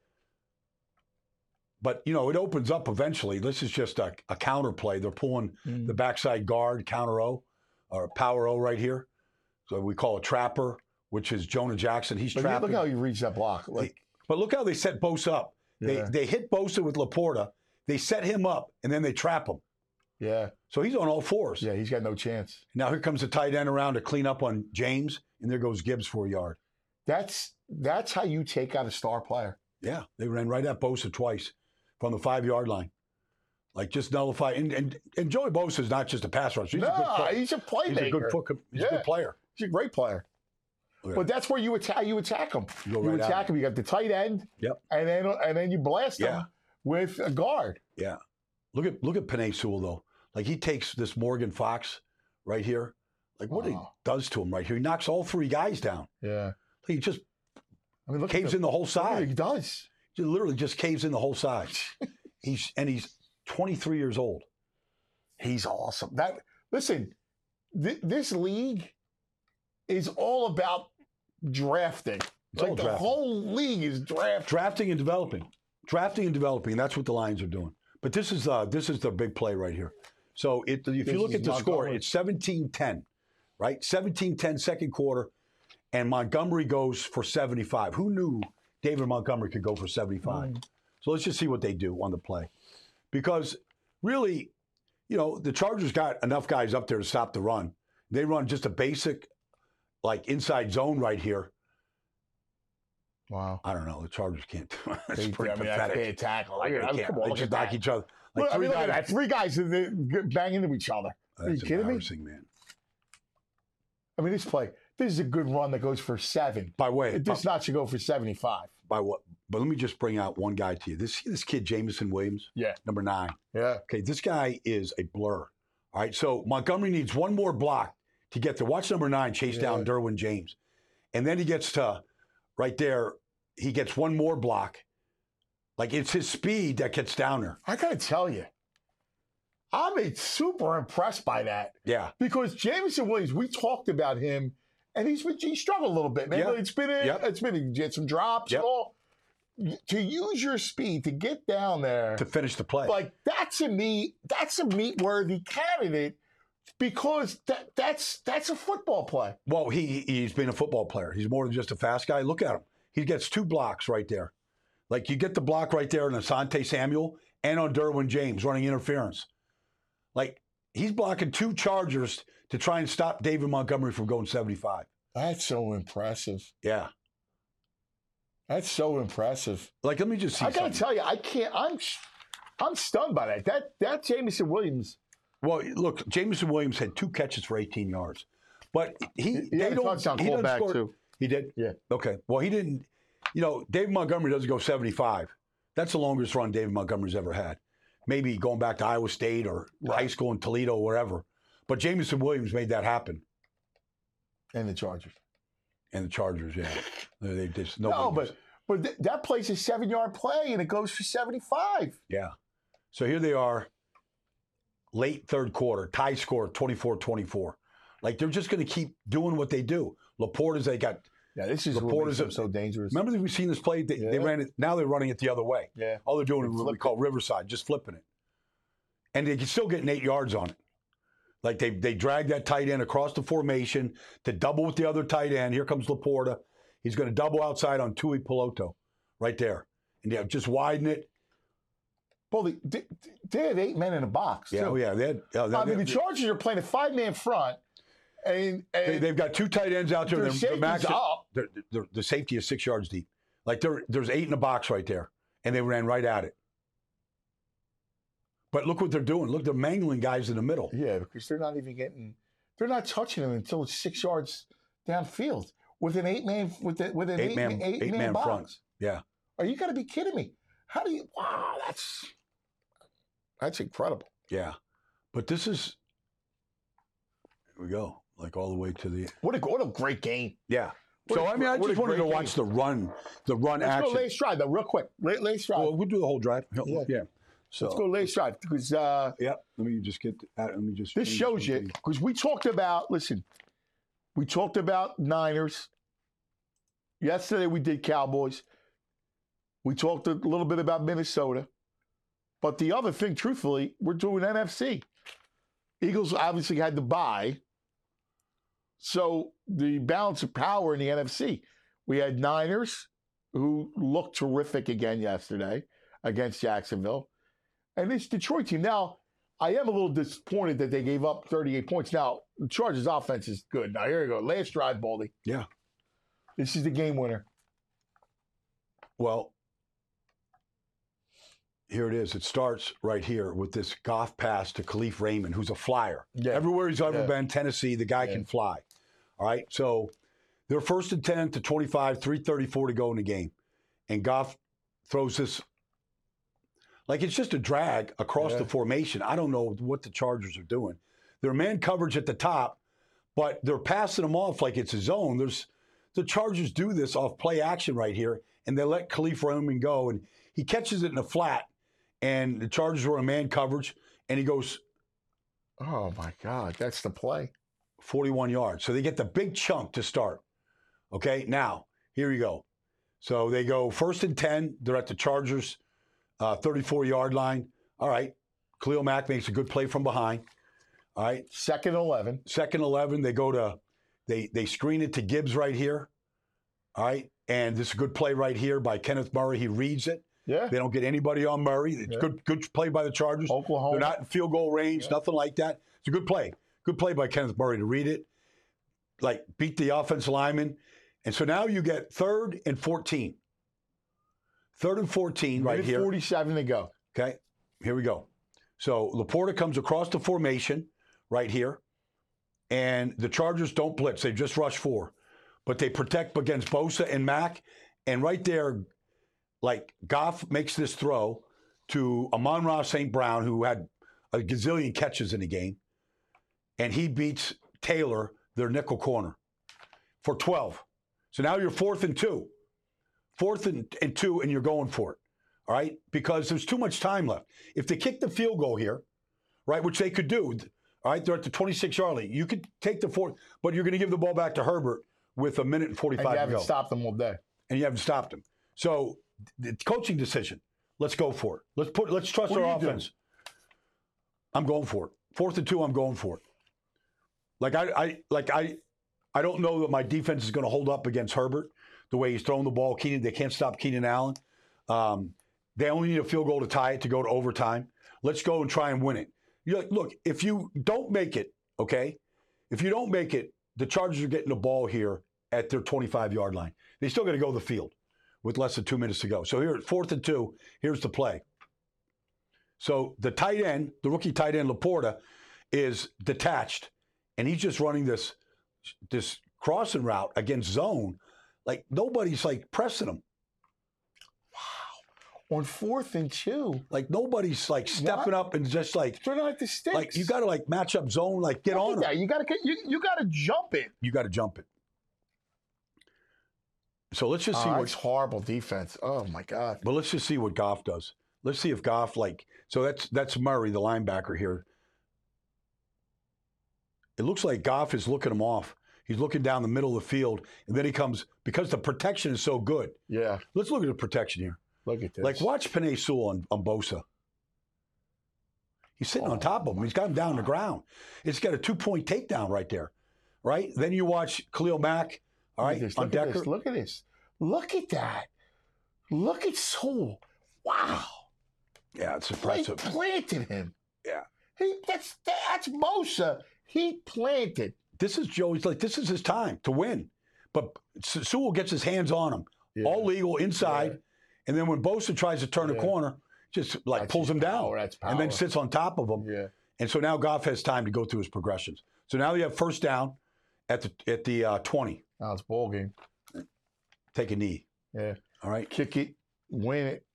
But, you know, it opens up eventually. This is just a, a counter play. They're pulling Mm. the backside guard, counter O, or power O right here. So we call a trapper, which is Jonah Jackson. He's But trapping. look how he reads that block. Like but look how they set Bosa up. They, they hit Bosa with Laporta. They set him up, and then they trap him. Yeah, So he's on all fours. yeah, he's got no chance. Now here comes the tight end around to clean up on James, and there goes Gibbs for a yard. That's that's how you take out a star player. Yeah, they ran right at Bosa twice from the five yard line. Like just nullify. And, and, and Joey Bosa is not just a pass rusher. He's no, a good player. he's a playmaker. He's a good foot. He's a good player. He's a great player. But that's where you attack. You attack him. You go You attack him. You got the tight end. Yep. And then and then you blast Yeah. him with a guard. Yeah. Look at look at Penei Sewell though. Like he takes this Morgan Fox right here. Like what he does to him right here. He knocks all three guys down. Yeah. He just I mean, look caves at in the whole the, look at what side. He does. He literally just caves in the whole side. he's and he's 23 years old. He's awesome. That listen, th- this league is all about drafting. It's like the drafting. whole league is draft. drafting and developing, drafting and developing. That's what the Lions are doing. But this is uh, this is the big play right here. So it, if This you look at the score, it's 17-10, right? 17-10 second quarter, and Montgomery goes for 75. Who knew David Montgomery could go for 75? Mm. So let's just see what they do on the play. Because really, you know, the Chargers got enough guys up there to stop the run. They run just a basic, like inside zone right here. Wow. I don't know. The Chargers can't do it. It's They- pretty I mean, that's pathetic. bad tackle. Like, Look they can't. They just knock each other. Like Look, I three mean, look at guys. that. Three guys that- that bang into each other. Are you kidding me? embarrassing, man. I mean, this play, this is a good run that goes for seven. By the way, This not should go for 75. by what? But let me just bring out one guy to you. This this kid Jameson Williams, Yeah. number nine. Yeah. Okay, this guy is a blur. All right, so Montgomery needs one more block to get to watch number nine chase down Derwin James, and then he gets to right there. He gets one more block. Like it's his speed that gets down there. I got to tell you, I'm super impressed by that Yeah, because Jameson Williams, we talked about him, and he's been, he struggled a little bit. Man, Yeah. it's been a, Yep. it's been he had some drops Yep. and all. To use your speed to get down there, to finish the play. like that's a meet that's a meat worthy candidate because that that's that's a football play. Well, he he's been a football player. He's more than just a fast guy. Look at him. He gets two blocks right there. Like you get the block right there on Asante Samuel and on Derwin James running interference. Like he's blocking two Chargers to try and stop David Montgomery from going 75. That's so impressive. Yeah. That's so impressive. Like let me just see I got to something. tell you, I can't. I'm I'm stunned by that. That that Jameson Williams. well, look, Jameson Williams had two catches for 18 yards. But he, He they don't he call doesn't score- too. He did? Yeah. Okay. Well, he didn't. You know, David Montgomery doesn't go 75. That's the longest run David Montgomery's ever had. Maybe going back to Iowa State or high school in Toledo, or wherever. But Jameson Williams made that happen. And the Chargers. And the Chargers, yeah. They, just No, nobody but but th- that plays a seven yard play and it goes for seventy five. yeah. So here they are, late third quarter, tie score 24-24. Like they're just going to keep doing what they do. Laporta is they got. Yeah, this is Laporta's makes so dangerous. Remember that we've seen this play? They, they ran it. Now they're running it the other way. Yeah. All they're doing They is what we call Riverside, just flipping it. And they can still get eight yards on it. Like they they drag that tight end across the formation to double with the other tight end. Here comes Laporta. He's going to double outside on Tuipulotu right there. And yeah, just widen it. Well, they, they, they had eight men in a box. Yeah, oh yeah. They had, uh, I mean, they, the Chargers are playing a five man front, and, and they, have got two tight ends out there. their They're- they're up. they're- they're- the safety is six yards deep. Like there's eight in the box right there, and they ran right at it. But look what they're doing. Look, they're mangling guys in the middle. Yeah, because they're not even getting, they're not touching them until it's six yards downfield with an eight man with a, with an Eight eight, man, eight, eight man, man box. front. Yeah. Are you got to be kidding me? How do you? Wow, that's that's incredible. Yeah, but this is here we go, like all the way to the What a what a great game. yeah. What So a I mean, I gr- what a just wanted to great watch the run, the run Let's action. go lay stride though, real quick. Lay, lay stride. well, we'll do the whole drive. Yeah. Yeah. So Let's go lay stride because uh, yeah. Let me just get. Uh, let me just. this shows you because we talked about. Listen, we talked about Niners. Yesterday we did Cowboys. We talked a little bit about Minnesota. But the other thing, truthfully, we're doing NFC. Eagles obviously had to buy. So the balance of power in the NFC. We had Niners, who looked terrific again yesterday against Jacksonville. And this Detroit team. Now, I am a little disappointed that they gave up 38 points. Now, the Chargers offense is good. Now, here you go. Last drive, Baldy. Yeah. This is the game winner. Well, here it is. It starts right here with this Goff pass to Kalif Raymond, who's a flyer. Yeah. Everywhere he's ever Yeah. been, Tennessee, the guy Yeah. can fly. All right. So they're first and 10 to 25, 334 to go in the game. And Goff throws this like it's just a drag across Yeah. the formation. I don't know what the Chargers are doing. They're man coverage at the top, but they're passing them off like it's a zone. There's the Chargers do this off play action right here, and they let Kalif Raymond go, and he catches it in the flat, and the Chargers were in man coverage, and he goes Oh, my God. That's the play. 41 yards. So they get the big chunk to start. Okay, now, here you go. So they go first and 10. They're at the Chargers' 34 uh, yard line. All right. Khalil Mack makes a good play from behind. All right. Second 11. Second 11. They go to, they, they screen it to Gibbs right here. All right. And this is a good play right here by Kenneth Murray. He reads it. Yeah. They don't get anybody on Murray. It's Yeah. good good play by the Chargers. Oklahoma. They're not in field goal range, nothing like that. It's a good play. Good play by Kenneth Murray to read it. Like beat the offense lineman. And so now you get third and 14. Third and 14 right here. 47 to go. Okay, here we go. So Laporta comes across the formation right here, and the Chargers don't blitz; they just rush four, but they protect against Bosa and Mack. And right there, like Goff makes this throw to Amon-Ra St. Brown, who had a gazillion catches in the game, and he beats Taylor, their nickel corner, for 12. So now you're fourth and two. Fourth and, and two, and you're going for it. All right? Because there's too much time left. If they kick the field goal here, right, which they could do, all right, they're at the 26 yard line. You could take the fourth, but you're going to give the ball back to Herbert with a minute and 45 And 45 you haven't stopped them all day. And you haven't stopped them. So the coaching decision. Let's go for it. Let's put. Let's trust What our you doing? offense. I'm going for it. Fourth and two. I'm going for it. Like I, I like I, I don't know that my defense is going to hold up against Herbert the way he's throwing the ball. Keenan, they can't stop Keenan Allen. Um, they only need a field goal to tie it to go to overtime. Let's go and try and win it. You like, look, if you don't make it, okay, if you don't make it, the Chargers are getting the ball here at their 25 yard line. They still got to go the field with less than two minutes to go. So here, fourth and two. Here's the play. So the tight end, the rookie tight end Laporta, is detached, and he's just running this this crossing route against zone. Like nobody's like pressing him. Wow. On fourth and two, Like nobody's like stepping up and just like they're not the like you got to like match up zone. Like get Look on him. You got to you, you got to jump it. You got to jump it. So let's just see Oh, what that's horrible defense. Oh my god. But let's just see what Goff does. Let's see if Goff like so that's that's Murray, the linebacker here. It looks like Goff is looking him off. He's looking down the middle of the field, and then he comes because the protection is so good. Yeah. Let's look at the protection here. Look at this. Like watch Penei Sewell on, on Bosa. He's sitting on Oh, top of him. He's got him down on the ground. It's got a two point takedown right there. Right? Then you watch Khalil Mack, all right, on Look at Decker. this. Look at this. Look at that. Look at Sewell. Wow. Yeah, it's They impressive. planted him. Yeah. He that's that's Bosa. He planted. this is Joey's like this is his time to win. But Sewell gets his hands on him, Yeah. all legal inside, Yeah. and then when Bosa tries to turn Yeah. the corner, just like That's pulls him down, power, that's and then sits on top of him. Yeah. And so now Goff has time to go through his progressions. So now you have first down at the at the uh, twenty. Now it's ball game. Take a knee. Yeah. All right. Kick it. Win it.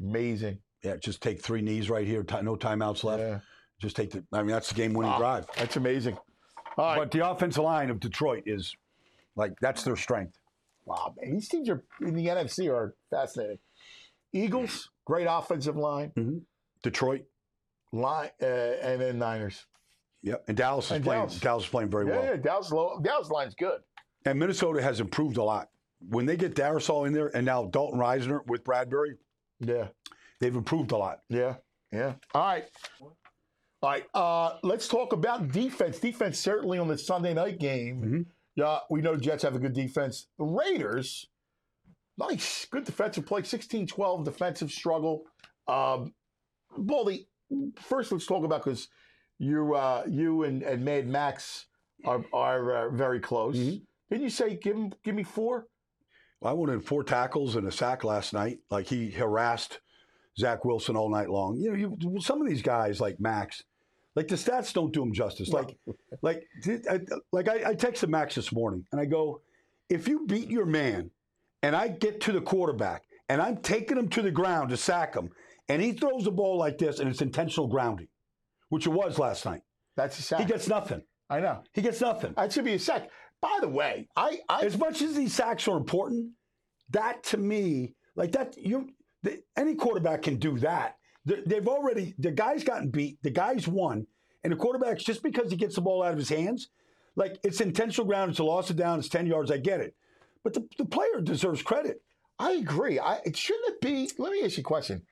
Amazing. Yeah. Just take three knees right here. No timeouts left. Just take the. I mean, that's the game-winning Ah, drive. That's amazing. All right. But the offensive line of Detroit is like that's their strength. Wow, man. These teams are in the NFC are fascinating. Eagles, great offensive line. Detroit. Line uh, and then Niners. Yep. And Dallas is And playing. Dallas. Dallas is playing very Yeah, well. yeah. Dallas, low, Dallas line's good. And Minnesota has improved a lot. When they get Darrisaw in there and now Dalton Risner with Bradbury, Yeah. they've improved a lot. Yeah. Yeah. All right. All right. Uh, let's talk about defense. Defense certainly on the Sunday night game. Mhm. Yeah, we know the Jets have a good defense. The Raiders, nice, good defensive play. 16-12 defensive struggle. Um, Baldy, first let's talk about because you, uh, you and, and Mad Max are are uh, very close. Mhm. Didn't you say give him give me four? Well, I wanted four tackles and a sack last night. Like he harassed Zach Wilson all night long. You know, you, some of these guys like Max, like the stats don't do him justice. Like, like, I, like I, I texted Max this morning and I go, if you beat your man, and I get to the quarterback and I'm taking him to the ground to sack him, and he throws the ball like this and it's intentional grounding, which it was last night. That's a sack. He gets nothing. I know. He gets nothing. That should be a sack. By the way, I, I As much as these sacks are important, that to me, like that, you any quarterback can do that. They- They've already the guy's gotten beat, the guy's won, and the quarterback's just because he gets the ball out of his hands. Like it's intentional ground. It's a loss of down. It's ten yards. I get it, but the, the player deserves credit. I agree. I it shouldn't it be? Let me ask you a question.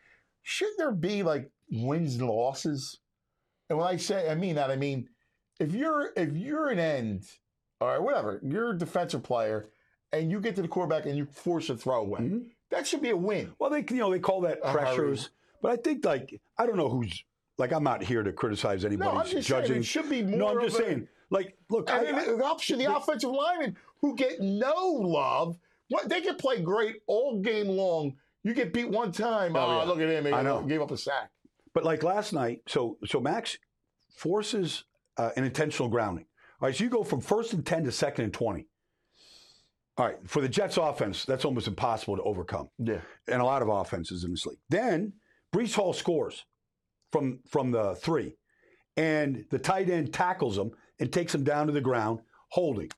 Shouldn't there be like wins and losses? And when I say I mean that, I mean if you're if you're an end or whatever, you're a defensive player, and you get to the quarterback and you force a throwaway, Mm-hmm. that should be a win. Well, they you know they call that A pressures, but I think like I don't know who's like I'm not here to criticize anybody. No, I'm just saying judging. it should be more. no, I'm just a- saying. Like, look, I, I- it helps you, the offensive linemen who get no love. What they can play great all game long. You get beat one time. Oh, Oh, yeah. look at him! I know. gave up a sack. But like last night, so so Max forces uh, an intentional grounding. All right, so you go from first and ten to second and twenty. All right, for the Jets offense, that's almost impossible to overcome, Yeah. and a lot of offenses in this league. Then Breece Hall scores from from the three, and the tight end tackles him and takes him down to the ground, holding.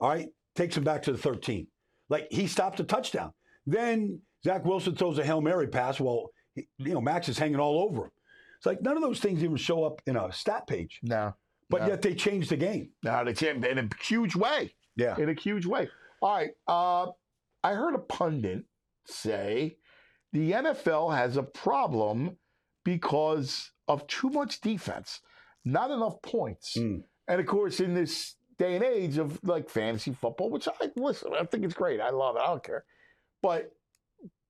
All right, takes him back to the thirteen. Like he stopped a touchdown. Then Zach Wilson throws a hail mary pass. Well, he- you know Max is hanging all over him. It's like none of those things even show up in a stat page, No. but No. yet they changed the game. No, they can't in a huge way. Yeah. In a huge way. All right. Uh, I heard a pundit say the NFL has a problem because of too much defense, not enough points. Mm. And of course, in this day and age of like fantasy football, which I listen, I think it's great. I love it. I don't care. But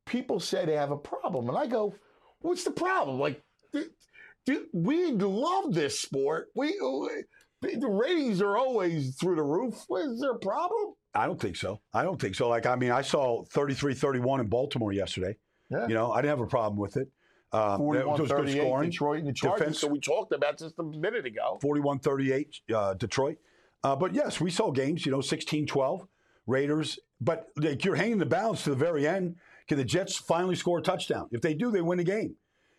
people say they have a problem, and I go, "What's the problem?" Like, th- we love this sport. We the ratings are always through the roof. Is there a problem? I don't think so. I don't think so. Like, I mean, I saw 33 31 in Baltimore yesterday. Yeah. You know, I didn't have a problem with it. Uh, that 41 was good 38, scoring. Detroit and the Chargers. Defense. So we talked about just a minute ago. 41 38, uh, Detroit. Uh, but yes, we saw games, you know, 16 12, Raiders. But like, you're hanging the balance to the very end. Can the Jets finally score a touchdown? If they do, they win the game.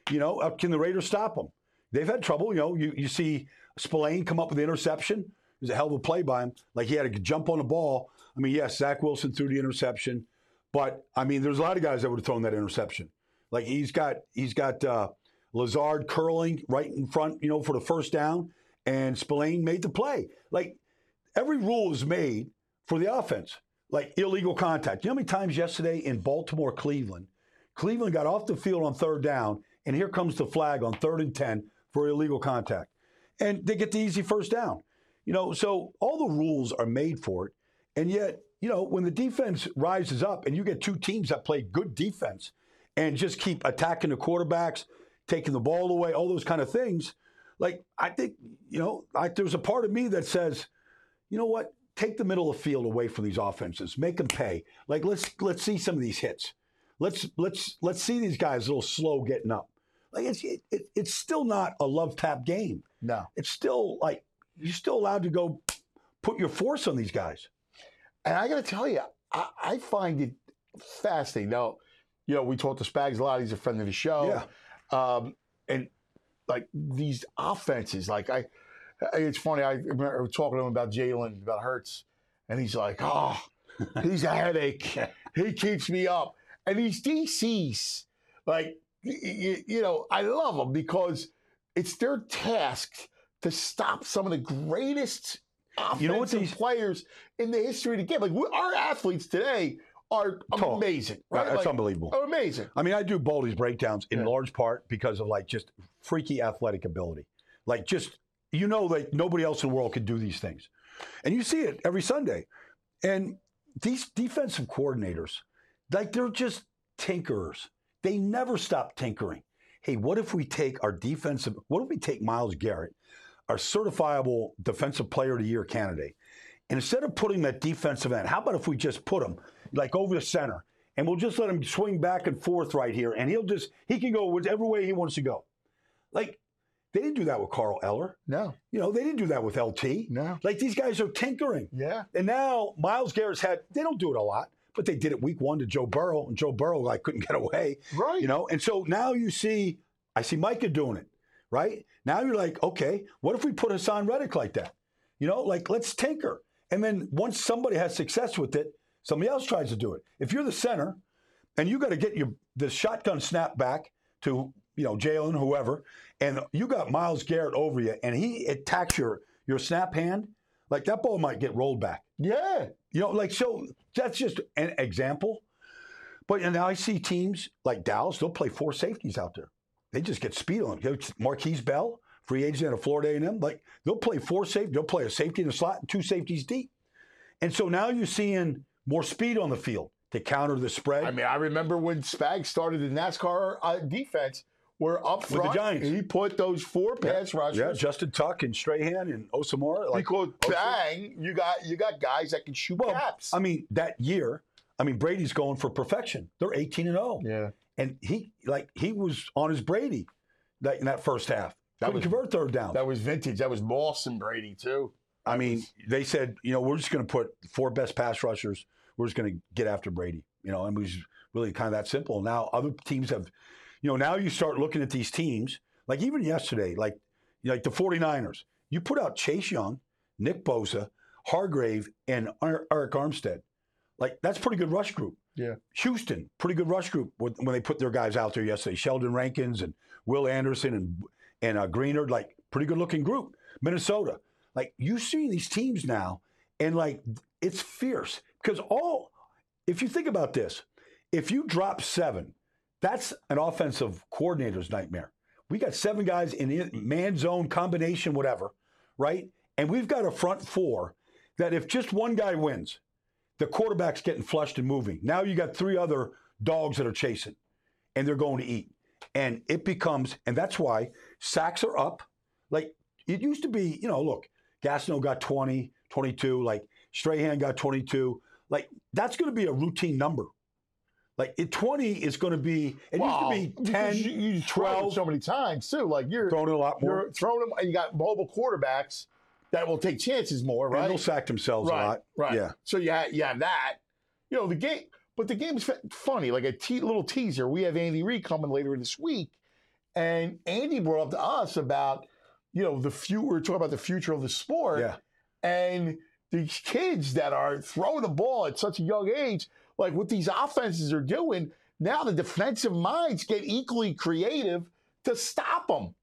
You know, uh, can the Raiders stop them? They've had trouble. You know, you, you see Spillane come up with the interception. It was a hell of a play by him. Like he had to jump on the ball. I mean, yes, Zach Wilson threw the interception, but I mean, there's a lot of guys that would have thrown that interception. Like he's got he's got uh, Lazard curling right in front, you know, for the first down, and Spillane made the play. Like every rule is made for the offense, like illegal contact. You know how many times yesterday in Baltimore, Cleveland, Cleveland got off the field on third down, and here comes the flag on third and 10 for illegal contact. And they get the easy first down. You know, so all the rules are made for it. And yet, you know, when the defense rises up and you get two teams that play good defense and just keep attacking the quarterbacks, taking the ball away, all those kind of things, like I think, you know, I, there's a part of me that says, you know what? Take the middle of the field away from these offenses. Make them pay. Like let's let's see some of these hits. Let's let's let's see these guys a little slow getting up. Like it's it, it, it's still not a love tap game. No. It's still like you're still allowed to go put your force on these guys. And I got to tell you, I, I find it fascinating. Now, you know, we talked to Spags a lot. He's a friend of the show. Yeah. Um, and like these offenses, like I, it's funny. I remember talking to him about Jalen, about Hurts, and he's like, "Oh, he's a headache. He keeps me up." And these DCs, like, you, you know, I love them because it's their task to stop some of the greatest You know what these- players in the history of the game. Like we, our athletes today are amazing, Right, right? That's Like, unbelievable. amazing. I mean, I do Baldy's breakdowns in Yeah. large part because of like just freaky athletic ability. Like just you know, like nobody else in the world could do these things, and you see it every Sunday. And these defensive coordinators, like they're just tinkerers. They never stop tinkering. Hey, what if we take our defensive? What if we take Myles Garrett, our certifiable defensive player of the year candidate, and instead of putting that defensive end, how about if we just put him like over the center, and we'll just let him swing back and forth right here, and he'll just he can go whichever way he wants to go. Like they didn't do that with Carl Eller. No, You know, they didn't do that with LT. no, Like these guys are tinkering. yeah, And now Myles Garrett's had they don't do it a lot, but they did it week one to Joe Burrow, and Joe Burrow like couldn't get away. right. You know, and so now you see I see Micah doing it, right? Now you're like, okay, what if we put Haason Reddick like that? You know, like let's tinker. And then once somebody has success with it, somebody else tries to do it. If you're the center and you got to get your the shotgun snap back to you know Jalen, whoever, and you got Myles Garrett over you, and he attacks your your snap hand, Like that ball might get rolled back. Yeah. You know, like so that's just an example. But and now I see teams like Dallas, they'll play four safeties out there. They just get speed on them. Markquese Bell, free agent of Florida A&M, like they'll play four safety, they'll play a safety in the slot and two safeties deep. And so now you're seeing more speed on the field to counter the spread. I mean, I remember when Spag started the NASCAR uh, defense, where up With the front Giants. he put those four pass rushers. yeah, Justin Tuck and Strahan and Osamora. Like, because bang, you got you got guys that can shoot well, caps. I mean, that year, I mean, Brady's going for perfection. They're 18 and 0. yeah. And he like he was on his Brady that in that first half. That Couldn't was- convert third down. That was vintage. That was Moss and Brady too. I mean, they said, you know, we're just going to put four best pass rushers. We're just going to get after Brady. You know, and it was really kind of that simple. Now other teams have, you know, now you start looking at these teams. Like even yesterday, like like the 49ers. You put out Chase Young, Nick Bosa, Hargrave, and Arik Armstead. Like that's pretty good rush group. Yeah. Houston, pretty good rush group when they put their guys out there yesterday. Sheldon Rankins and Will Anderson and and uh, Greenard, like pretty good looking group. Minnesota, like you see these teams now, and like it's fierce because all. If you think about this, if you drop seven, that's an offensive coordinator's nightmare. We got seven guys in man zone combination, whatever, right? And we've got a front four that if just one guy wins, the quarterback's getting flushed and moving. Now you got three other dogs that are chasing, and they're going to eat. And it becomes, and that's why sacks are up. Like it used to be, you know, look, Gastineau got 20, 22, like Strahan got 22. Like that's going to be a routine number. Like it, 20 is going to be, it Wow, used to be because 10, you, you throw 12, so many times too. Like you're throwing a lot more. you're throwing them. and You got mobile quarterbacks that will take chances more, And right? they'll sack themselves right, a lot. Right. Yeah. So you have, you have that. You know the game, but the game's funny. Like a te- little teaser. We have Andy Reid coming later this week, and Andy brought up to us about you know the few. We are talking about the future of the sport. Yeah. And these kids that are throwing the ball at such a young age, like what these offenses are doing, now the defensive minds get equally creative to stop them.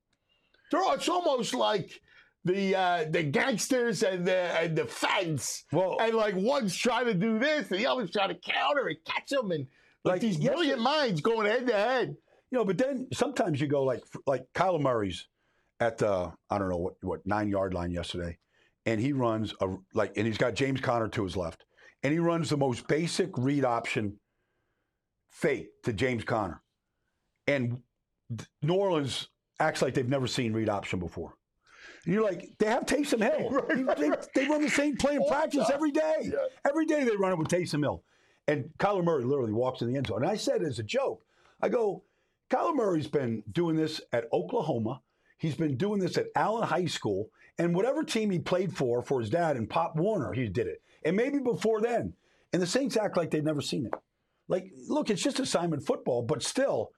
They're, it's almost like the uh, the gangsters and the and the fence. Well, And like one's trying to do this, and the other's trying to counter and catch them, and like, Like, these yes, brilliant minds going head to head. You know, but then sometimes you go like like Kyler Murray's at the I don't know what what nine yard line yesterday, and he runs a like and he's got James Conner to his left, and he runs the most basic read option fake to James Conner, and New Orleans acts like they've never seen read option before. And you're like, they have Taysom Hill. Right, they, right. they run the same play in practice time. every day. Yeah. Every day they run it with Taysom Hill. And Kyler Murray literally walks in the end zone. And I said as a joke, I go, Kyler Murray's been doing this at Oklahoma. He's been doing this at Allen High School. And whatever team he played for, for his dad and Pop Warner, he did it. And maybe before then. And the Saints act like they've never seen it. Like, look, it's just assignment football, but still,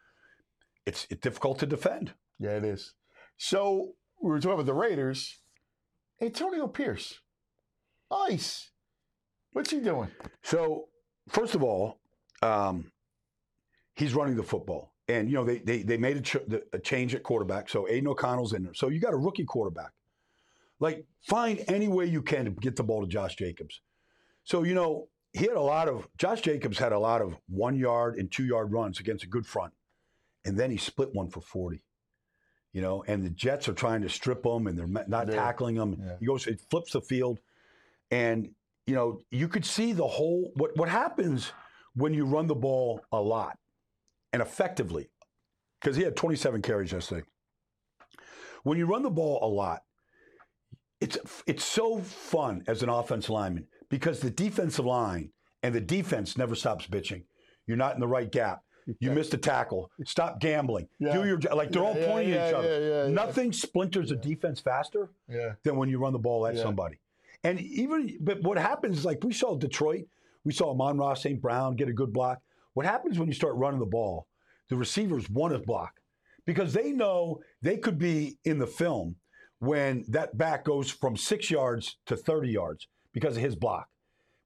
it's, it's difficult to defend. Yeah, it is. So we were talking about the Raiders. Antonio Pierce, ice. What's he doing? So, first of all, um, he's running the football. And, you know, they, they, they made a, ch- a change at quarterback. So, Aidan O'Connell's in there. So, you got a rookie quarterback. Like, find any way you can to get the ball to Josh Jacobs. So, you know, he had a lot of, Josh Jacobs had a lot of one yard and two yard runs against a good front. And then he split one for 40. You know, and the Jets are trying to strip him and they're not Yeah. tackling him. Yeah. He goes, it flips the field. And you know, you could see the whole what what happens when you run the ball a lot and effectively. Because he had 27 carries yesterday. When you run the ball a lot, it's it's so fun as an offense lineman because the defensive line and the defense never stops bitching. You're not in the right gap. You missed a tackle. Stop gambling. Yeah. Do your like they're all pointing yeah, at each yeah, other. yeah, yeah. Nothing splinters a defense faster Yeah. than when you run the ball at Yeah. somebody. And even, but what happens is like we saw Detroit, we saw Amon-Ra St. Brown get a good block. What happens when you start running the ball? The receivers want to block because they know they could be in the film when that back goes from six yards to 30 yards because of his block.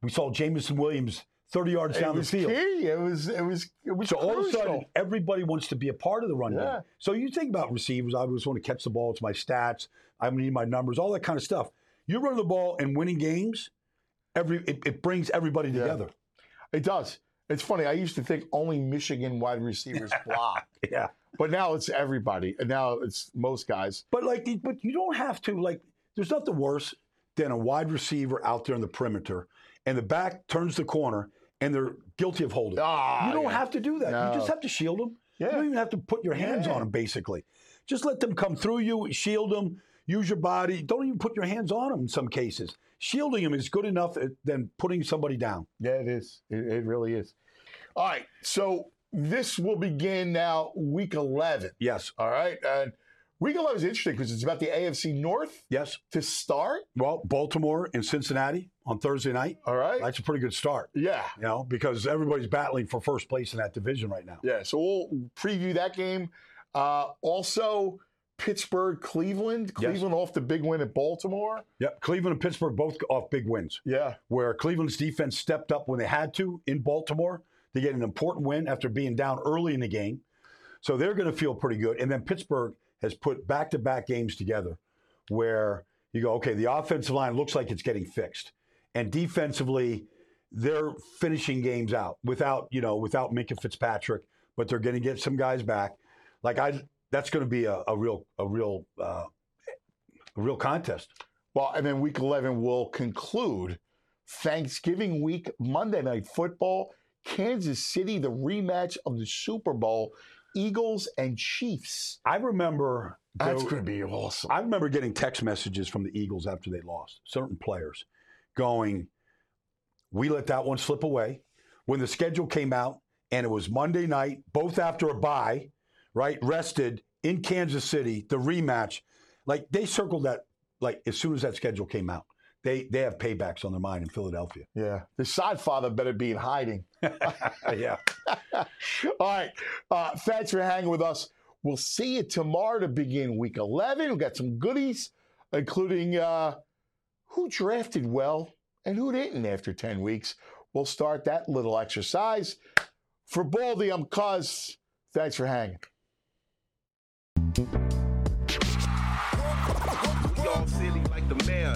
We saw Jameson Williams 30 yards It down the field. key. It was. It was. It was. So all of a sudden, everybody wants to be a part of the run Yeah. game. So you think about receivers. I always want to catch the ball. It's my stats. I need my numbers. All that kind of stuff. You run the ball and winning games, every it, it brings everybody Yeah. together. It does. It's funny. I used to think only Michigan wide receivers block, Yeah. but now it's everybody, and now it's most guys. But like, but you don't have to like. There's nothing worse than a wide receiver out there in the perimeter, and the back turns the corner, and they're guilty of holding. Ah, you don't yeah. have to do that. No. You just have to shield them. You don't even have to put your hands Yeah. on them. Basically, just let them come through you, shield them, use your body. Don't even put your hands on them. In some cases, shielding them is good enough uh, than putting somebody down. Yeah, it is. It, it really is. All right. So this will begin now, week 11. Yes. All right. And week 11 is interesting because it's about the AFC North Yes. to start. Well, Baltimore and Cincinnati on Thursday night. All right. That's a pretty good start. yeah. You know, because everybody's battling for first place in that division right now. Yeah. So we'll preview that game. Uh, also, Pittsburgh, Cleveland. Yes. Cleveland off the big win at Baltimore. Yep. Cleveland and Pittsburgh both off big wins. Yeah. where Cleveland's defense stepped up when they had to in Baltimore to get an important win after being down early in the game. So they're going to feel pretty good. And then Pittsburgh has put back to back games together where you go, okay, the offensive line looks like it's getting fixed. And defensively, they're finishing games out without, you know, without Minkah Fitzpatrick, but they're going to get some guys back. Like I, that's going to be a, a real, a real, uh, a real contest. Well, and then week 11 will conclude Thanksgiving week, Monday Night Football, Kansas City, the rematch of the Super Bowl, Eagles and Chiefs. I remember That's going to be awesome. I remember getting text messages from the Eagles after they lost, certain players going, We let that one slip away. When the schedule came out and it was Monday night, both after a bye, right? Rested in Kansas City, the rematch. Like they circled that like as soon as that schedule came out. They they have paybacks on their mind in Philadelphia. yeah. The side father better be in hiding. yeah. All right. Uh, thanks for hanging with us. We'll see you tomorrow to begin week 11. We've got some goodies, including uh, who drafted well and who didn't after 10 weeks. We'll start that little exercise. For Baldy, I'm Cuz. Thanks for hanging. We all silly like the mayor.